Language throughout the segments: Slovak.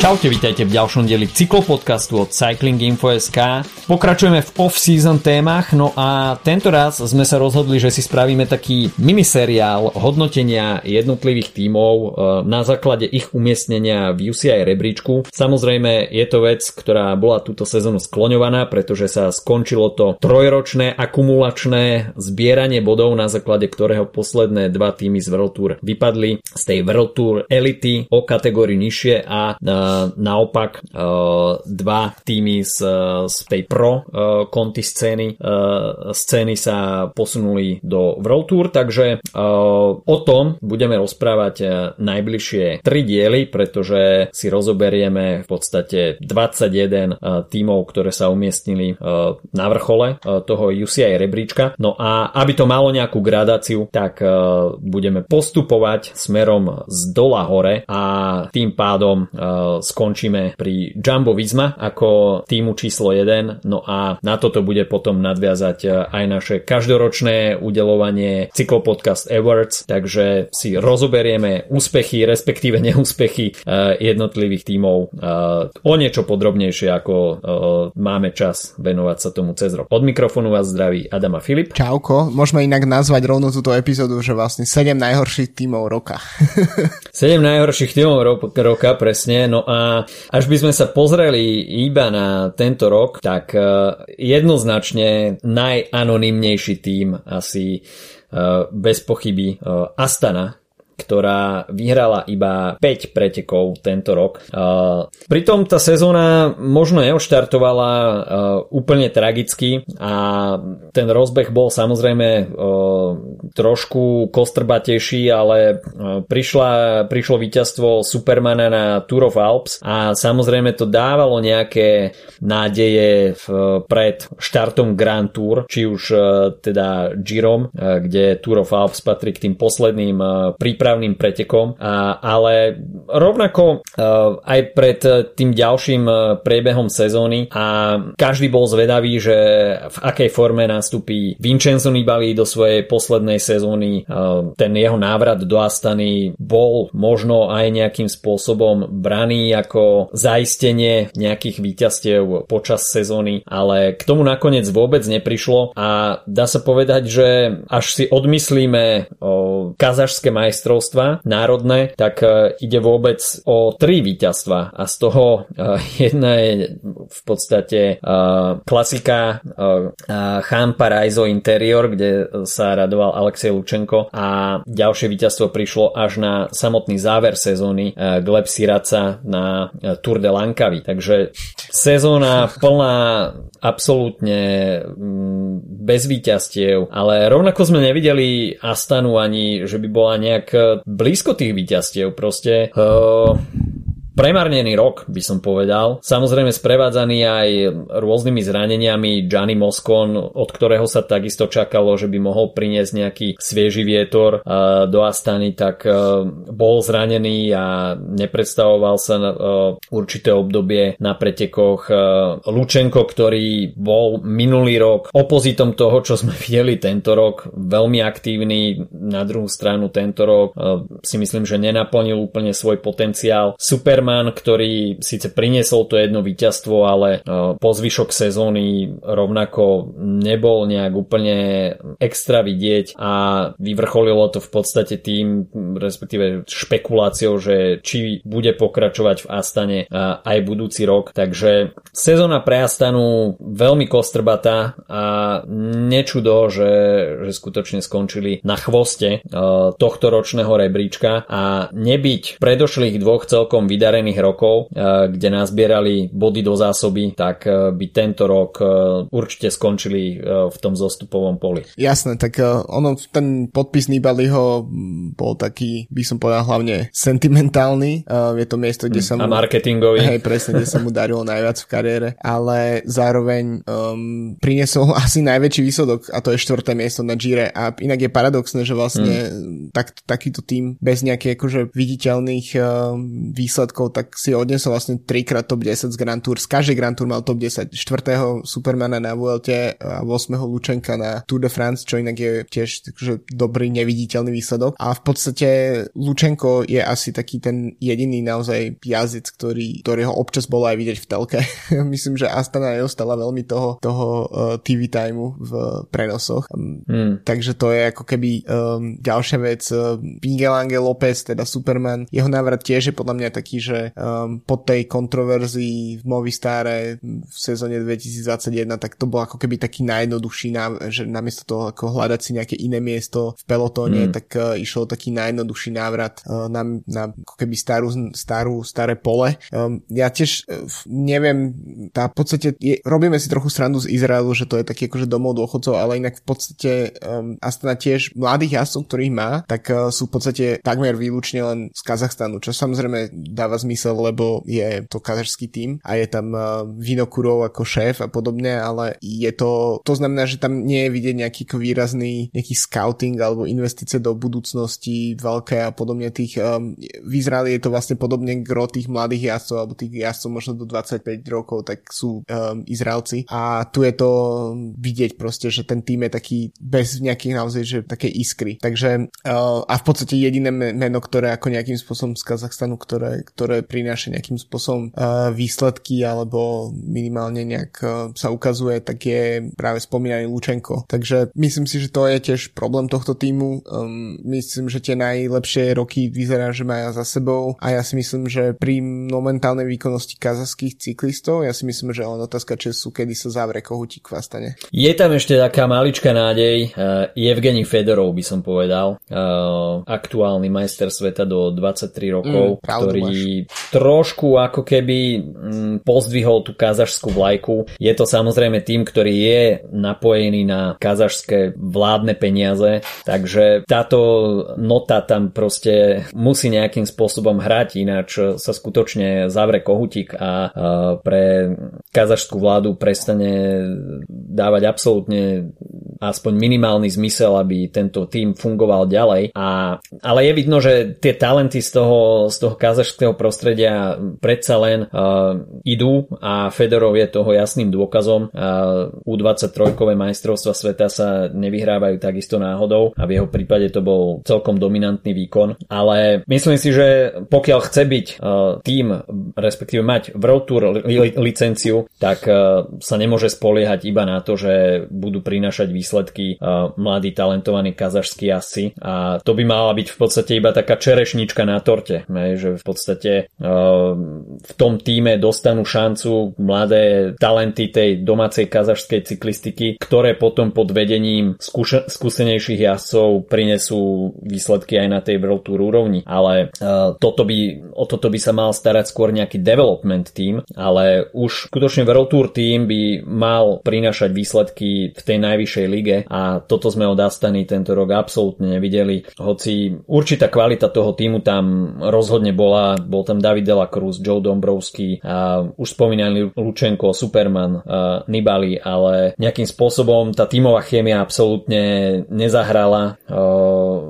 Čaute, vítajte v ďalšom dieli cyklopodcastu od Cycling Info.sk. Pokračujeme v off-season témach, no a tento raz sme sa rozhodli, že si spravíme taký miniseriál hodnotenia jednotlivých tímov e, na základe ich umiestnenia v UCI rebríčku. Samozrejme je to vec, ktorá bola túto sezónu skloňovaná, pretože sa skončilo to trojročné akumulačné zbieranie bodov, na základe ktorého posledné dva týmy z World Tour vypadli z tej World Tour elity o kategóriu nižšie a e, naopak dva týmy z, z tej pro konty scény, scény sa posunuli do World Tour, takže o tom budeme rozprávať najbližšie tri diely, pretože si rozoberieme v podstate 21 tímov, ktoré sa umiestnili na vrchole toho UCI rebríčka. No a aby to malo nejakú gradáciu, tak budeme postupovať smerom z dola hore a tým pádom skončíme pri Jumbo Visma ako týmu číslo 1. No a na toto bude potom nadviazať e, aj naše každoročné udelovanie Cyklopodcast Awards, takže si rozoberieme úspechy, respektíve neúspechy e, jednotlivých tímov e, o niečo podrobnejšie, ako máme čas venovať sa tomu cez rok. Od mikrofónu vás zdraví Adama Filip. Čauko, môžeme inak nazvať rovno túto epizódu, že vlastne 7 najhorších tímov roka. 7 najhorších tímov ro- roka, presne. No a až by sme sa pozreli iba na tento rok, tak jednoznačne najanonymnejší tým asi e, bez pochyby e, Astana ktorá vyhrala iba 5 pretekov tento rok. Pritom tá sezóna možno neoštartovala úplne tragicky a ten rozbeh bol samozrejme trošku kostrbatejší, ale prišla, prišlo víťazstvo Supermana na Tour of Alps a samozrejme to dávalo nejaké nádeje pred štartom Grand Tour, či už teda Girom, kde Tour of Alps patrí k tým posledným prípravám prípravným pretekom, ale rovnako e, aj pred tým ďalším e, priebehom sezóny a každý bol zvedavý, že v akej forme nastupí Vincenzo Nibali do svojej poslednej sezóny. E, ten jeho návrat do Astany bol možno aj nejakým spôsobom braný ako zaistenie nejakých víťazstiev počas sezóny, ale k tomu nakoniec vôbec neprišlo a dá sa povedať, že až si odmyslíme kazašské majstrov majstrovstva národné, tak e, ide vôbec o tri víťazstva. A z toho e, jedna je v podstate e, klasika Chan Paraiso Interior, kde sa radoval Alexej Lučenko. A ďalšie víťazstvo prišlo až na samotný záver sezóny Gleb Siraca na Tour de Lankavi. Takže sezóna plná absolútne mm, bez víťazstiev, ale rovnako sme nevideli Astanu ani, že by bola nejak blízko tých víťazstiev. Proste uh, Premarnený rok, by som povedal. Samozrejme sprevádzaný aj rôznymi zraneniami Gianni Moscon, od ktorého sa takisto čakalo, že by mohol priniesť nejaký svieži vietor do Astany, tak bol zranený a nepredstavoval sa určité obdobie na pretekoch. Lučenko, ktorý bol minulý rok opozitom toho, čo sme videli tento rok, veľmi aktívny. Na druhú stranu tento rok si myslím, že nenaplnil úplne svoj potenciál. Superman Superman, ktorý síce priniesol to jedno víťazstvo, ale e, po zvyšok sezóny rovnako nebol nejak úplne extra vidieť a vyvrcholilo to v podstate tým, respektíve špekuláciou, že či bude pokračovať v Astane e, aj budúci rok. Takže sezóna pre Astanu veľmi kostrbatá a nečudo, že, že skutočne skončili na chvoste e, tohto ročného rebríčka a nebyť predošlých dvoch celkom vydarených vydarených rokov, eh, kde nazbierali body do zásoby, tak eh, by tento rok eh, určite skončili v tom zostupovom poli. Jasné, tak ono, ten podpis Nibaliho bol taký, by som povedal, hlavne sentimentálny. Je to miesto, kde sa mu... A marketingový. Hej, presne, kde sa mu darilo najviac v kariére, ale zároveň um, priniesol asi najväčší výsledok a to je štvrté miesto na Gire a inak je paradoxné, že vlastne hmm. tak, takýto tým bez nejakých akože viditeľných um, výsledkov rokov, tak si odnesol vlastne trikrát top 10 z Grand Tour. Z každej Grand Tour mal top 10. 4. Supermana na Vuelte a 8. Lučenka na Tour de France, čo inak je tiež takže dobrý neviditeľný výsledok. A v podstate Lučenko je asi taký ten jediný naozaj jazdec, ktorý, ktorého občas bolo aj vidieť v telke. Myslím, že Astana neostala veľmi toho, toho uh, TV timeu v prenosoch. Um, hmm. Takže to je ako keby um, ďalšia vec. Uh, Miguel Angel López, teda Superman, jeho návrat tiež je podľa mňa taký, že um, po tej kontroverzii v Movistare v sezóne 2021, tak to bol ako keby taký najjednoduchší návrat, že namiesto toho ako hľadať si nejaké iné miesto v pelotóne, hmm. tak uh, išlo taký najjednoduchší návrat uh, na, na ako keby starú, starú, staré pole. Um, ja tiež uh, neviem, tá v podstate je, robíme si trochu srandu z Izraelu, že to je taký akože domov dôchodcov, ale inak v podstate um, Astana tiež mladých jazdcov, ktorých má, tak uh, sú v podstate takmer výlučne len z Kazachstanu, čo samozrejme dáva zmysel, lebo je to kazašský tým a je tam uh, Vinokurov ako šéf a podobne, ale je to, to znamená, že tam nie je vidieť nejaký výrazný nejaký scouting alebo investície do budúcnosti veľké a podobne tých um, v Izraeli je to vlastne podobne gro tých mladých jazdcov alebo tých jazdcov možno do 25 rokov, tak sú um, Izraelci a tu je to vidieť proste, že ten tým je taký bez nejakých naozaj, že také iskry. Takže uh, a v podstate jediné meno, ktoré ako nejakým spôsobom z Kazachstanu, ktoré, ktoré prináša nejakým spôsobom výsledky alebo minimálne nejak sa ukazuje, tak je práve spomínaný Lučenko. Takže myslím si, že to je tiež problém tohto týmu. Um, myslím, že tie najlepšie roky vyzerá, že majú za sebou a ja si myslím, že pri momentálnej výkonnosti kazachských cyklistov, ja si myslím, že len otázka času, kedy sa zavre kohutík v Astane. Je tam ešte taká maličká nádej. Uh, Evgeni Fedorov by som povedal. Uh, aktuálny majster sveta do 23 rokov, mm, ktorý. Trošku ako keby mm, pozdvihol tú kazašskú vlajku. Je to samozrejme tým, ktorý je napojený na kazašské vládne peniaze, takže táto nota tam proste musí nejakým spôsobom hrať, ináč sa skutočne zavre kohutík a pre kazašskú vládu prestane dávať absolútne aspoň minimálny zmysel, aby tento tým fungoval ďalej. A, ale je vidno, že tie talenty z toho, z toho kazašského prostredia predsa len uh, idú a Fedorov je toho jasným dôkazom. Uh, U23 majstrovstva sveta sa nevyhrávajú takisto náhodou a v jeho prípade to bol celkom dominantný výkon. Ale myslím si, že pokiaľ chce byť uh, tým, respektíve mať World Tour li- licenciu, tak uh, sa nemôže spoliehať iba na to, že budú prinášať výsledky uh, mladí talentovaní kazašskí asi. A to by mala byť v podstate iba taká čerešnička na torte, že v podstate uh, v tom týme dostanú šancu mladé talenty tej domácej kazašskej cyklistiky, ktoré potom pod vedením skúš- skúsenejších jazdcov prinesú výsledky aj na tej World Tour úrovni, ale uh, toto by, o toto by sa mal starať skôr nejaký development tým, ale už skutočne World Tour tým by mal prinášať výsledky v tej najvyššej lige a toto sme od Astany tento rok absolútne nevideli. Hoci určitá kvalita toho týmu tam rozhodne bola, bol tam David Dela Cruz, Joe Dombrovský a už spomínaný Lučenko, Superman, a Nibali, ale nejakým spôsobom tá tímová chémia absolútne nezahrala,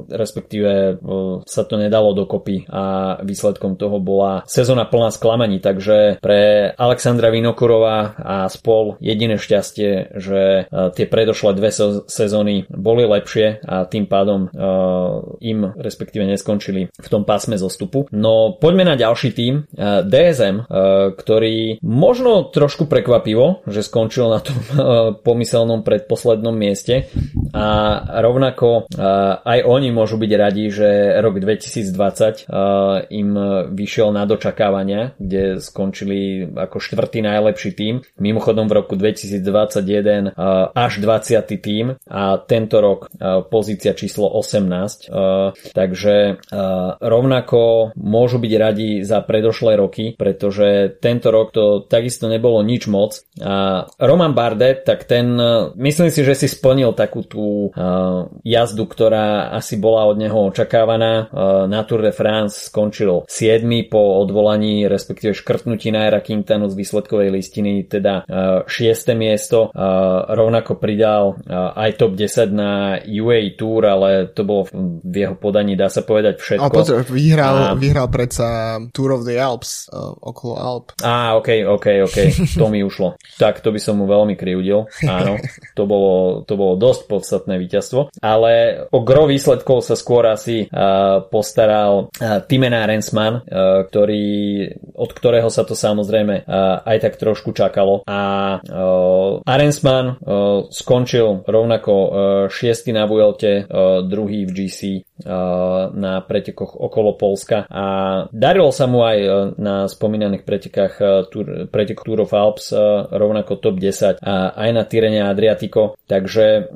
respektíve sa to nedalo dokopy a výsledkom toho bola sezóna plná sklamaní, takže pre Alexandra Vinokurova a spol jediné šťastie, že tie predošlé dve sezóny boli lepšie a tým pádom uh, im respektíve neskončili v tom pásme zostupu. No poďme na ďalší tým, DSM, ktorý možno trošku prekvapivo, že skončil na tom pomyselnom predposlednom mieste a rovnako aj oni môžu byť radi, že rok 2020 uh, im vyšiel na dočakávania, kde skončili ako štvrtý najlepší tým. Mimochodom v roku 2021 uh, až 20. tým a tento rok pozícia číslo 18. Uh, takže rovnako môžu byť radi za predošlé roky, pretože tento rok to takisto nebolo nič moc. A Roman Bardet, tak ten myslím si, že si splnil takú tú tú jazdu, ktorá asi bola od neho očakávaná. Na Tour de France skončil 7 po odvolaní, respektíve škrtnutí Naira Quintanu z výsledkovej listiny, teda 6. miesto. Rovnako pridal aj top 10 na UAE Tour, ale to bolo v jeho podaní, dá sa povedať všetko. A pozor, vyhral, a... vyhral predsa Tour of the Alps, okolo Alp. Á, ok, ok, ok, to mi ušlo. Tak, to by som mu veľmi kriudil, áno, to bolo, to bolo dosť podstatné víťazstvo, ale o gro výsledkov sa skôr asi postaral Timena Rensman, ktorý, od ktorého sa to samozrejme aj tak trošku čakalo. A Arensman skončil rovnako šiestý na Vuelte, uh, druhý v GC na pretekoch okolo Polska. A darilo sa mu aj na spomínaných pretekách pretek Tour of Alps rovnako top 10 a aj na Tyrene Adriatico. Takže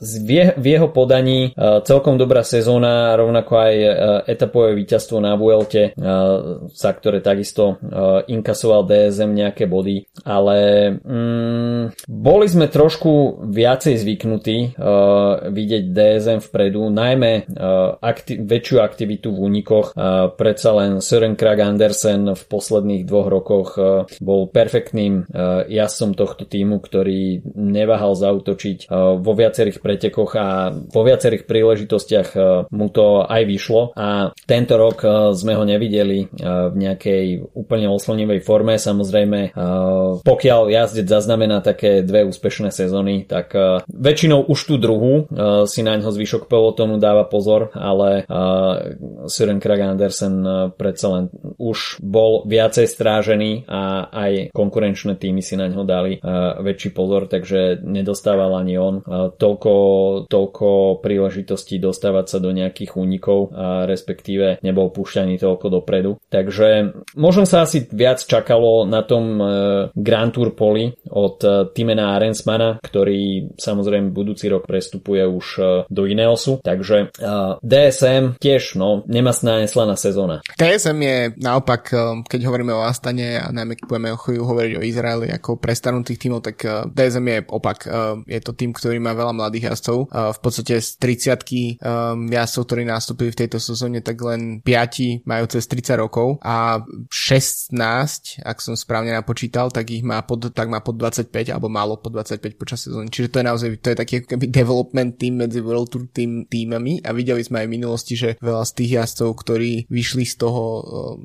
v, jeho podaní uh, celkom dobrá sezóna rovnako aj uh, etapové víťazstvo na Vuelte uh, za ktoré takisto inkasoval DSM nejaké body ale um, boli sme trošku viacej zvyknutí vidieť DSM vpredu najmä akti- väčšiu aktivitu v únikoch. Predsa len Søren Krag Andersen v posledných dvoch rokoch bol perfektným jazdcom tohto týmu, ktorý neváhal zautočiť uh, vo viacerých pretekoch a vo viacerých príležitostiach uh, mu to aj vyšlo a tento rok uh, sme ho nevideli uh, v nejakej úplne oslnivej forme. Samozrejme, pokiaľ jazdec zaznamená také dve úspešné sezóny, tak väčšinou už tú druhú uh, si na ňo zvyšok pelotonu dáva pozor, ale Søren Krag Andersen predsa len už bol viacej strážený a aj konkurenčné týmy si na ňo dali väčší pozor, takže nedostával ani on toľko, toľko príležitostí dostávať sa do nejakých únikov, uh, respektíve nebol púšťaný toľko dopredu. Takže možno sa asi viac čakalo na tom uh, Grand Tour poli od uh, Timena Arensmana, ktorý samozrejme budúci rok prestupuje už uh, do Ineosu, takže DSM tiež no, nemá naneslaná sezóna. DSM je naopak, keď hovoríme o Astane a najmä keď budeme hovoriť o Izraeli ako prestanutých tímov, tak DSM je opak. Je to tým, ktorý má veľa mladých jazdcov. V podstate z 30 um, jazdcov, ktorí nastúpili v tejto sezóne, tak len 5 majú cez 30 rokov a 16, ak som správne napočítal, tak ich má pod, tak má pod 25 alebo málo pod 25 počas sezóny. Čiže to je naozaj to je taký keby development tým medzi World Tour tým, týmami a videli sme aj v minulosti, že veľa z tých jazdcov, ktorí vyšli z toho uh,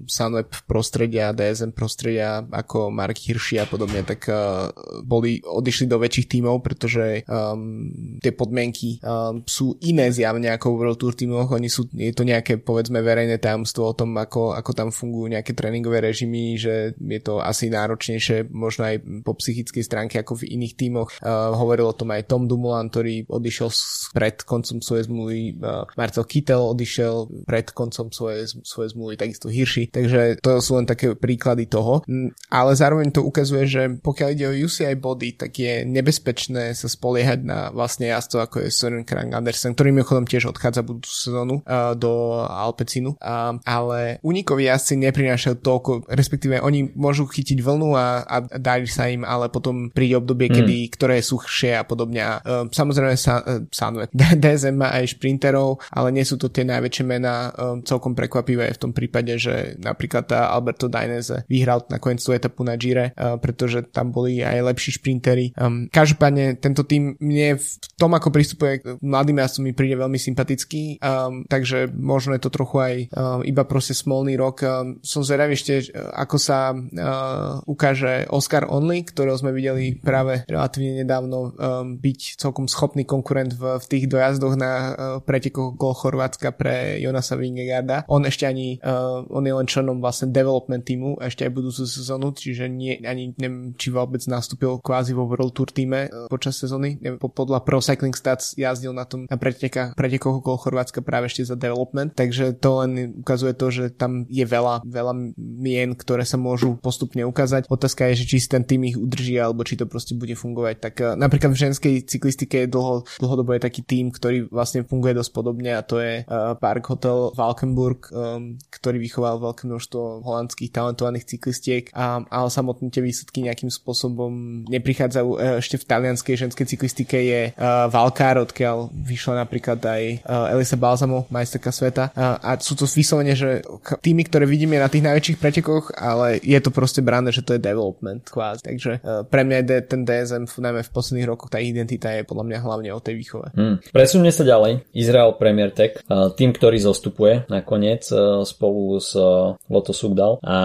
Sunweb prostredia, DSM prostredia ako Mark Hirschi a podobne, tak uh, boli, odišli do väčších tímov, pretože um, tie podmienky um, sú iné zjavne ako v World Tour tímoch, oni sú, je to nejaké povedzme verejné tajomstvo o tom, ako, ako tam fungujú nejaké tréningové režimy, že je to asi náročnejšie možno aj po psychickej stránke ako v iných tímoch. Uh, hovoril o tom aj Tom Dumoulin, ktorý odišiel pred koncom svojej zmluvy, uh, Marcel Kittel odišiel pred koncom svojej, svojej zmluvy, takisto Hirschi, takže to sú len také príklady toho. Ale zároveň to ukazuje, že pokiaľ ide o UCI body, tak je nebezpečné sa spoliehať na vlastne jazdcov ako je Søren Krang Andersen, ktorý mimochodom tiež odchádza budúcu sezónu uh, do Alpecinu, uh, ale unikoví jazdci neprinášajú toľko, respektíve oni môžu chytiť vlnu a, a darí sa im, ale potom príde obdobie, mm. kedy, ktoré sú suchšie a podobne. Uh, samozrejme sa, uh, Sunweb, DSM má aj šprinterov, ale nie sú to tie najväčšie mená, um, celkom prekvapivé v tom prípade, že napríklad tá Alberto Dainese vyhral nakoniec tú etapu na Gire, uh, pretože tam boli aj lepší šprintery. Um, každopádne tento tým mne v tom, ako pristupuje k mladým jazdcom mi príde veľmi sympatický, um, takže možno je to trochu aj um, iba proste smolný rok. Um, som zvedavý ešte, ako sa uh, ukáže Oscar Only, ktorého sme videli práve relatívne nedávno um, byť celkom schopný konkurent v, v tých dojazdoch na uh, pretekoch gol Chorvátska pre Jonasa Vingegaarda. On ešte ani, uh, on je len členom vlastne development týmu ešte aj budúcu sezónu, čiže nie, ani neviem, či vôbec nastúpil kvázi vo World Tour týme uh, počas sezóny. Neviem, podľa Pro Cycling Stats jazdil na tom na pretekách, pretekoch okolo Chorvátska práve ešte za development, takže to len ukazuje to, že tam je veľa, veľa mien, ktoré sa môžu postupne ukázať. Otázka je, že či si ten tým ich udrží, alebo či to proste bude fungovať. Tak uh, napríklad v ženskej cyklistike je dlho, dlhodobo je taký tým, ktorý vlastne funguje dosť podobne a to je uh, Park Hotel Valkenburg, um, ktorý vychoval veľké množstvo holandských talentovaných cyklistiek, a, ale samotné tie výsledky nejakým spôsobom neprichádzajú. Uh, ešte v talianskej ženskej cyklistike je uh, Valkár, odkiaľ vyšla napríklad aj uh, Elisa Balsamo, majsterka sveta. Uh, a sú to vyslovene, že týmy, ktoré vidíme na tých najväčších pretekoch, ale je to proste brané, že to je development kvázi. Takže uh, pre mňa je ten DSM najmä v posledných rokoch tá identita je podľa mňa hlavne o tej výchove. Hmm. Presunie sa ďalej. Izrael Premier Tech, uh, tým, ktorý zostupuje nakoniec uh, spolu s uh, Loto Sugdal. A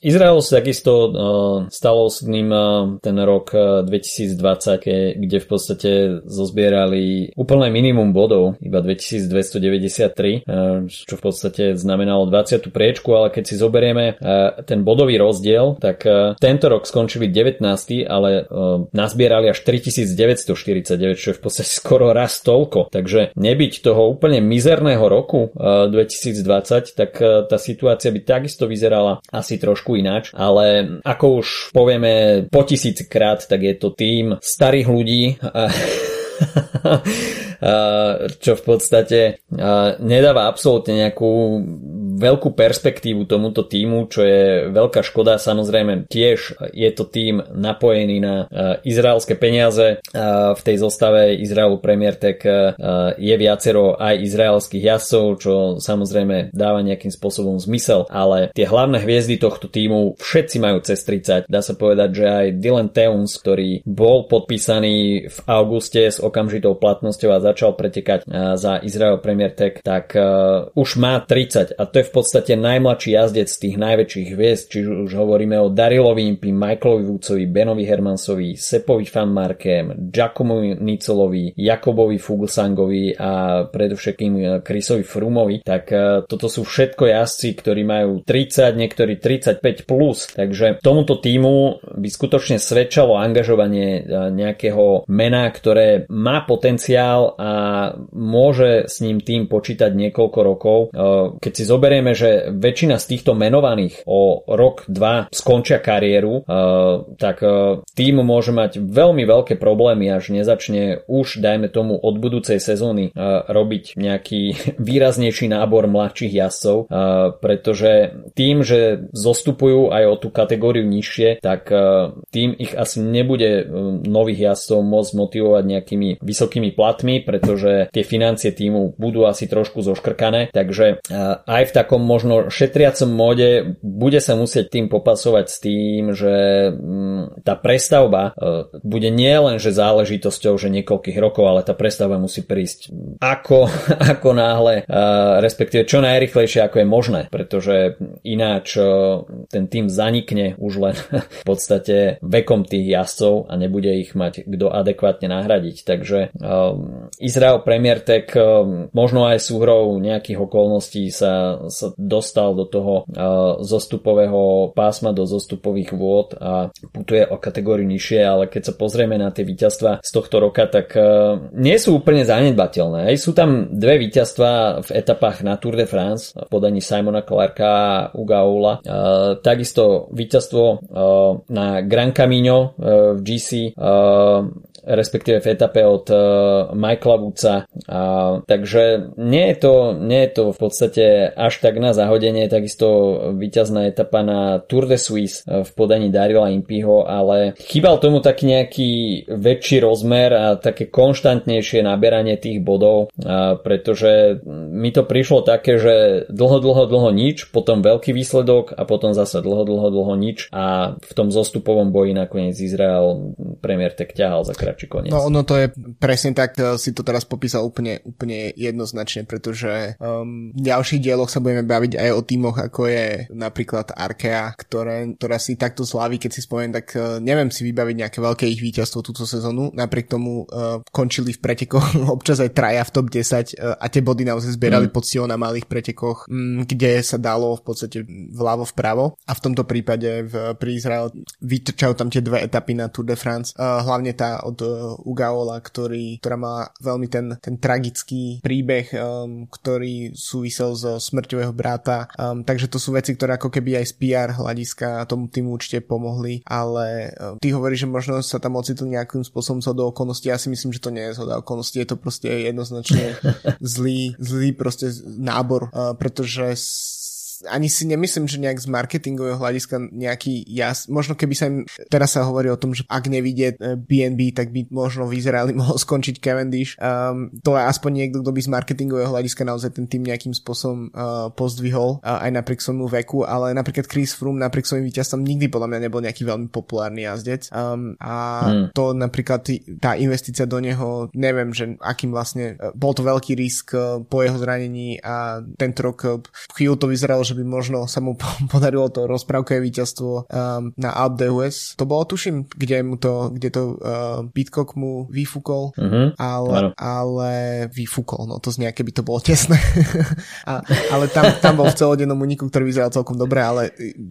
Izrael sa takisto uh, stalo osudným uh, ten rok uh, 2020, kde v podstate zozbierali úplné minimum bodov, iba 2293, uh, čo v podstate znamenalo 20. priečku, ale keď si zoberieme uh, ten bodový rozdiel, tak uh, tento rok skončili 19, ale nazbierali až 3949, čo je v podstate skoro raz toľko. Takže nebyť toho úplne mizerného roku uh, 2020, tak tá situácia by takisto vyzerala asi trošku ináč, ale ako už povieme po tisíckrát, tak je to tým starých ľudí, čo v podstate nedáva absolútne nejakú veľkú perspektívu tomuto týmu, čo je veľká škoda. Samozrejme tiež je to tým napojený na izraelské peniaze. V tej zostave Izraelu Premier Tech je viacero aj izraelských jazdcov, čo samozrejme dáva nejakým spôsobom zmysel, ale tie hlavné hviezdy tohto týmu všetci majú cez 30. Dá sa povedať, že aj Dylan Teuns, ktorý bol podpísaný v auguste s okamžitou platnosťou a začal pretekať za Izrael Premier Tech, tak už má 30 a to je v podstate najmladší jazdec z tých najväčších hviezd, či už hovoríme o Darilovi Impi, Michaelovi Woodsovi, Benovi Hermansovi, Sepovi Fanmarkem, Giacomovi Nicolovi, Jakobovi Fuglsangovi a predovšetkým Chrisovi Frumovi, tak e, toto sú všetko jazdci, ktorí majú 30, niektorí 35 plus, takže tomuto týmu by skutočne svedčalo angažovanie e, nejakého mena, ktoré má potenciál a môže s ním tým počítať niekoľko rokov. Keď si zoberieme že väčšina z týchto menovaných o rok, dva skončia kariéru, uh, tak uh, tým môže mať veľmi veľké problémy, až nezačne už, dajme tomu, od budúcej sezóny uh, robiť nejaký výraznejší nábor mladších jazdcov, pretože tým, že zostupujú aj o tú kategóriu nižšie, tak tým ich asi nebude nových jazdcov môcť motivovať nejakými vysokými platmi, pretože tie financie týmu budú asi trošku zoškrkané, takže aj v takom takom možno šetriacom móde bude sa musieť tým popasovať s tým, že mm, tá prestavba e, bude nie len že záležitosťou, že niekoľkých rokov, ale tá prestavba musí prísť ako, ako náhle, e, respektíve čo najrychlejšie ako je možné, pretože ináč e, ten tým zanikne už len v podstate vekom tých jazdcov a nebude ich mať kto adekvátne nahradiť. Takže Izrael Premier Tech možno aj súhrou nejakých okolností sa, sa dostal do toho zostupového pásma, do zostupových vôd a putuje o kategóriu nižšie, ale keď sa pozrieme na tie víťazstva z tohto roka, tak nie sú úplne zanedbateľné. Sú tam dve víťazstva v etapách na Tour de France v podaní Simona Clarka a Uga Oula. Takisto víťazstvo na Gran Camino v GC respektíve v etape od uh, Michaela Woodsa. A, takže nie je, to, nie je to v podstate až tak na zahodenie, takisto víťazná etapa na Tour de Suisse v podaní Darila Impiho, ale chýbal tomu taký nejaký väčší rozmer a také konštantnejšie naberanie tých bodov, a, pretože mi to prišlo také, že dlho, dlho, dlho nič, potom veľký výsledok a potom zase dlho, dlho, dlho nič a v tom zostupovom boji nakoniec Izrael premiér tak ťahal za kraj či koniec. No ono to je presne tak, e, si to teraz popísal úplne, úplne jednoznačne, pretože um, v ďalších dieloch sa budeme baviť aj o týmoch, ako je napríklad Arkea, ktoré, ktorá si takto slaví, keď si spomeniem, tak uh, neviem si vybaviť nejaké veľké ich víťazstvo túto sezónu, napriek tomu uh, končili v pretekoch občas aj traja v top 10 uh, a tie body naozaj zbierali mm. pod na malých pretekoch, um, kde sa dalo v podstate vľavo vpravo a v tomto prípade v, pri Izrael vytrčajú tam tie dve etapy na Tour de France, uh, hlavne tá od Ugaola, ktorý, ktorá má veľmi ten, ten tragický príbeh, um, ktorý súvisel so smrťou jeho brata. Um, takže to sú veci, ktoré ako keby aj z PR hľadiska tomu týmu určite pomohli, ale um, ty hovoríš, že možno sa tam ocitli nejakým spôsobom do okolností. Ja si myslím, že to nie je zhoda okolností, je to proste jednoznačne zlý, zlý proste nábor, uh, pretože ani si nemyslím, že nejak z marketingového hľadiska nejaký jas, možno keby sa im, teraz sa hovorí o tom, že ak nevidie BNB, e, tak by možno v Izraeli mohol skončiť Cavendish. Um, to je aspoň niekto, kto by z marketingového hľadiska naozaj ten tým nejakým spôsobom uh, pozdvihol, uh, aj napriek svojmu veku, ale napríklad Chris Froome napriek svojim víťazstvom nikdy podľa mňa nebol nejaký veľmi populárny jazdec. Um, a hmm. to napríklad tá investícia do neho, neviem, že akým vlastne, uh, bol to veľký risk uh, po jeho zranení a tento rok uh, chvíľu to vyzeralo, že by možno sa mu podarilo to rozprávkové víťazstvo um, na Alp d'Huez. To bolo, tuším, kde mu to, kde to uh, Pitcock mu vyfúkol, uh-huh. ale, ale vyfúkol, no to znie, keby to bolo tesné. a, ale tam, tam bol v celodennom uniku, ktorý vyzeral celkom dobre, ale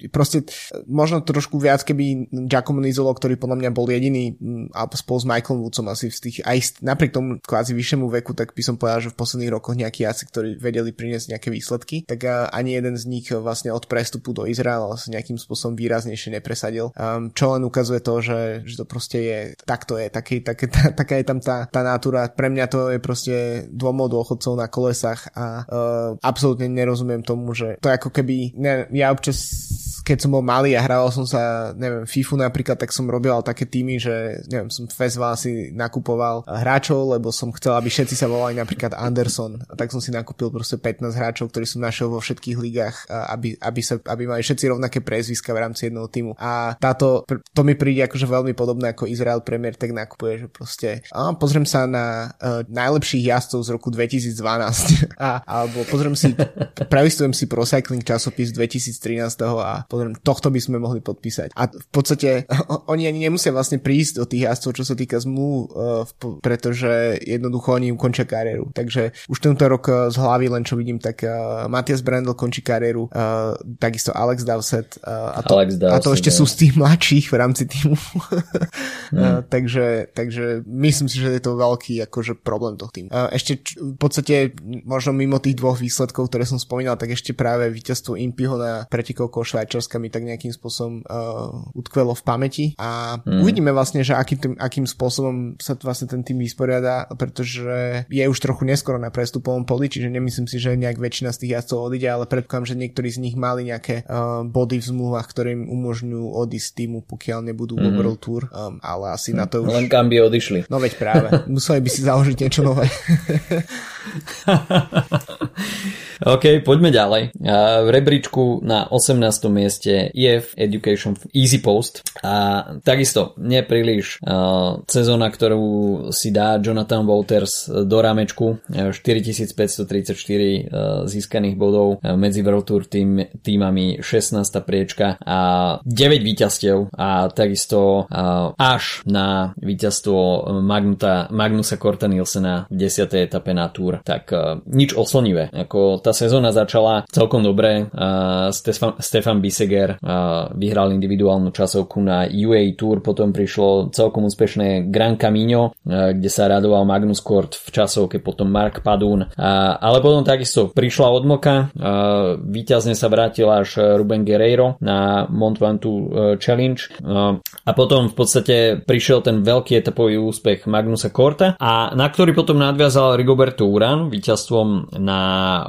proste možno trošku viac, keby Giacomo Nizolo, ktorý podľa mňa bol jediný a spolu s Michaelom Woodsom asi v tých, aj napriek tomu kvázi vyššiemu veku, tak by som povedal, že v posledných rokoch nejakí asi, ktorí vedeli priniesť nejaké výsledky, tak ani jeden z nich vlastne od prestupu do Izraela sa nejakým spôsobom výraznejšie nepresadil. Um, čo len ukazuje to, že, že to proste je, takto je, taký, také, tá, taká je tam tá, tá natúra. Pre mňa to je proste dvomov dôchodcov na kolesách a uh, absolútne nerozumiem tomu, že to ako keby, ne, ja občas keď som bol malý a hral som sa, neviem, FIFU napríklad, tak som robil také týmy, že, neviem, som festival si nakupoval hráčov, lebo som chcel, aby všetci sa volali napríklad Anderson. A tak som si nakúpil proste 15 hráčov, ktorí som našiel vo všetkých ligách, aby, aby, sa, aby mali všetci rovnaké prezviska v rámci jedného týmu. A táto, to mi príde akože veľmi podobné ako Izrael Premier, tak nakupuje, že proste, a pozriem sa na uh, najlepších jazdcov z roku 2012 a, alebo pozriem si, pravistujem si Pro Cycling časopis 2013 a pozriem, tohto by sme mohli podpísať. A v podstate oni ani nemusia vlastne prísť do tých jazdcov, čo sa týka zmluv, uh, pretože jednoducho oni ukončia kariéru. Takže už tento rok uh, z hlavy len čo vidím, tak uh, Matias Brandl končí kariéru, uh, takisto Alex Dowsett uh, a, to, Alex Dowsett, a to ešte ja. sú z tých mladších v rámci týmu. mm. uh, takže, takže myslím si, že je to veľký akože problém toho týmu. Uh, ešte č- v podstate možno mimo tých dvoch výsledkov, ktoré som spomínal, tak ešte práve víťazstvo Impiho na pretekovko Švajčar Švajčiarska mi tak nejakým spôsobom uh, utkvelo v pamäti a mm. uvidíme vlastne, že akým, tým, akým spôsobom sa vlastne ten tým vysporiada, pretože je už trochu neskoro na prestupovom poli, čiže nemyslím si, že nejak väčšina z tých jazdcov odíde, ale predpokladám, že niektorí z nich mali nejaké uh, body v zmluvách, ktoré im umožňujú odísť z týmu, pokiaľ nebudú mm. World Tour, um, ale asi mm. na to už... Len kam by odišli. No veď práve, museli by si založiť niečo nové. OK, poďme ďalej. V rebríčku na 18. mieste je Education Easy Post a takisto nepríliš sezóna, ktorú si dá Jonathan Wouters do rámečku 4534 získaných bodov medzi World Tour tým, týmami 16. priečka a 9 víťazstiev a takisto až na víťazstvo Magnusa Korta Nielsena v 10. etape na Tour. Tak nič oslnivé. Ako tá tá sezóna začala celkom dobre. Stefan, Stefan Biseger vyhral individuálnu časovku na UAE Tour, potom prišlo celkom úspešné Gran Camino, kde sa radoval Magnus Kort v časovke, potom Mark Padun. Ale potom takisto prišla odmoka, víťazne sa vrátil až Ruben Guerreiro na Mont Ventoux e, Challenge a potom v podstate prišiel ten veľký etapový úspech Magnusa Korta a na ktorý potom nadviazal Rigoberto Uran víťazstvom na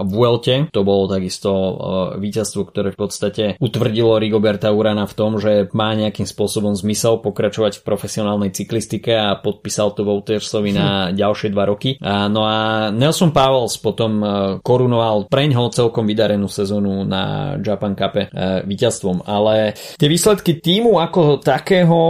Vuel Vuelte. To bolo takisto uh, víťazstvo, ktoré v podstate utvrdilo Rigoberta Urana v tom, že má nejakým spôsobom zmysel pokračovať v profesionálnej cyklistike a podpísal to Woutersovi na hm. ďalšie dva roky. A, no a Nelson Powells potom uh, korunoval preňho celkom vydarenú sezónu na Japan Cup uh, víťazstvom. Ale tie výsledky týmu ako takého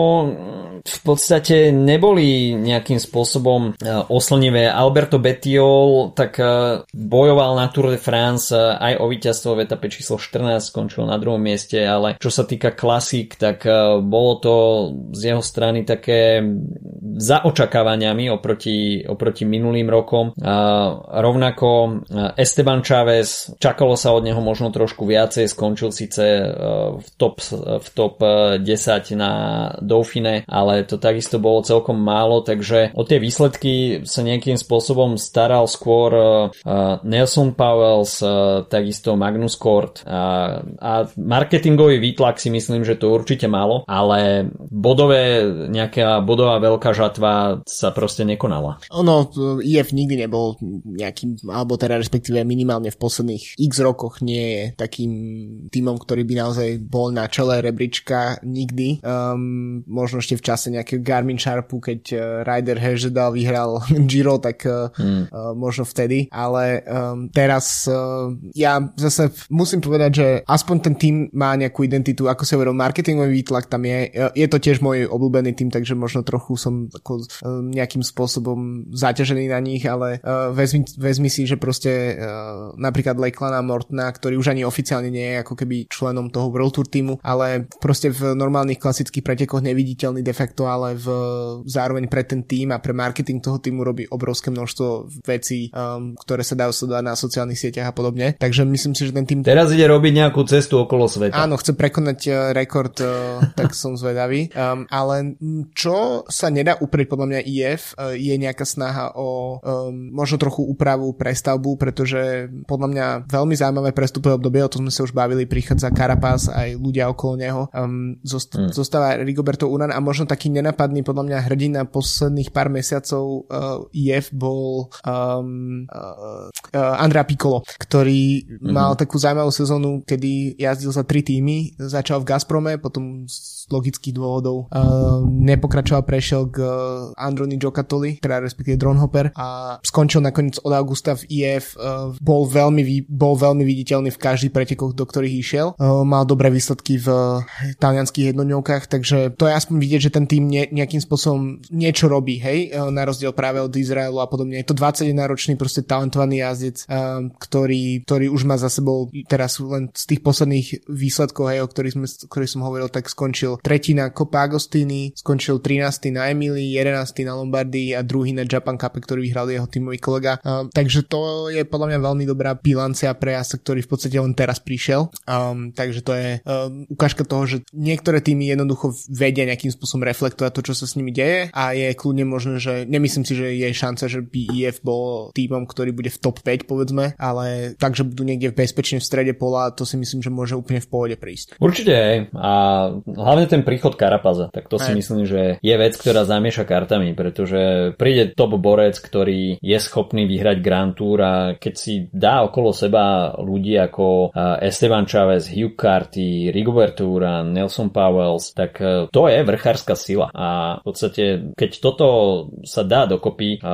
v podstate neboli nejakým spôsobom e, oslnivé. Alberto Bettiol tak e, bojoval na Tour de France e, aj o víťazstvo v etape číslo 14, skončil na druhom mieste, ale čo sa týka klasík, tak bolo to z jeho strany také za očakávaniami oproti, oproti minulým rokom. Rovnako Esteban Chávez, čakalo sa od neho možno trošku viacej, skončil síce v top, v top 10 na Dauphine, ale to takisto bolo celkom málo, takže o tie výsledky sa nejakým spôsobom staral skôr Nelson Powells, uh, takisto Magnus Kort uh, a marketingový výtlak si myslím, že to určite malo, ale bodové, nejaká bodová veľká žatva sa proste nekonala. Ono, IF nikdy nebol nejakým, alebo teda respektíve minimálne v posledných x rokoch nie je takým týmom, ktorý by naozaj bol na čele rebríčka nikdy. Um, možno ešte v čase nejakého Garmin Sharpu, keď uh, Ryder Hezedal vyhral Giro, tak uh, hmm. uh, možno vtedy, ale um, teraz uh, ja zase musím povedať, že aspoň ten tým má nejakú identitu, ako sa hovoril, marketingový výtlak tam je. Je to tiež môj obľúbený tým, takže možno trochu som ako, nejakým spôsobom zaťažený na nich, ale vezmi, vezmi si, že proste napríklad Lakelana Mortona, ktorý už ani oficiálne nie je ako keby členom toho World Tour týmu, ale proste v normálnych klasických pretekoch neviditeľný de facto, ale v, zároveň pre ten tým a pre marketing toho týmu robí obrovské množstvo vecí, ktoré sa dajú sledovať na sociálnych sieťach a podobne. Takže myslím si, že ten tým... Teraz ide robiť nejakú cestu okolo sveta. Áno, chce prekonať uh, rekord, uh, tak som zvedavý. Um, ale čo sa nedá uprieť podľa mňa IF, uh, je nejaká snaha o um, možno trochu úpravu, prestavbu, pretože podľa mňa veľmi zaujímavé prestupové obdobie, o tom sme sa už bavili, prichádza Carapaz aj ľudia okolo neho. Um, zost- hmm. Zostáva Rigoberto Uran a možno taký nenapadný podľa mňa hrdina posledných pár mesiacov uh, IF bol um, uh, uh, Andrea Piccolo, ktorý hmm. mal takú zaujímavú sezónu, kedy jazdil za tri týmy, začal v Gazprome, potom z logických dôvodov. Uh, nepokračoval, prešiel k uh, Androni Giocattoli, teda respektíve Dronhopper a skončil nakoniec od augusta v IF, uh, bol veľmi, bol veľmi viditeľný v každých pretekoch, do ktorých išiel, uh, mal dobré výsledky v talianských jednodňovkách, takže to je aspoň vidieť, že ten tým ne, nejakým spôsobom niečo robí, hej, uh, na rozdiel práve od Izraelu a podobne. Je to 21-ročný proste talentovaný jazdec, uh, ktorý, ktorý už má za sebou teraz len z tých posledných výsledkov, hej, o ktorých, sme, ktorých som hovoril, tak skončil tretí na Copa Agostini, skončil 13. na Emily, 11. na Lombardii a druhý na Japan Cup, ktorý vyhral jeho tímový kolega. Uh, takže to je podľa mňa veľmi dobrá bilancia pre jazda, ktorý v podstate len teraz prišiel. Um, takže to je um, ukážka toho, že niektoré týmy jednoducho vedia nejakým spôsobom reflektovať to, čo sa s nimi deje a je kľudne možné, že nemyslím si, že je šanca, že by IF bol týmom, ktorý bude v top 5 povedzme, ale takže budú niekde bezpečne v strede pola, to si myslím, že môže úplne v pohode prísť. Určite a hlavne ten príchod Karapaza, tak to si aj. myslím, že je vec, ktorá zamieša kartami, pretože príde top borec, ktorý je schopný vyhrať Grand Tour a keď si dá okolo seba ľudí ako Esteban Chavez, Hugh Carty, Rigoberto Uran, Nelson Powells, tak e, to je vrchárska sila a v podstate keď toto sa dá dokopy, e,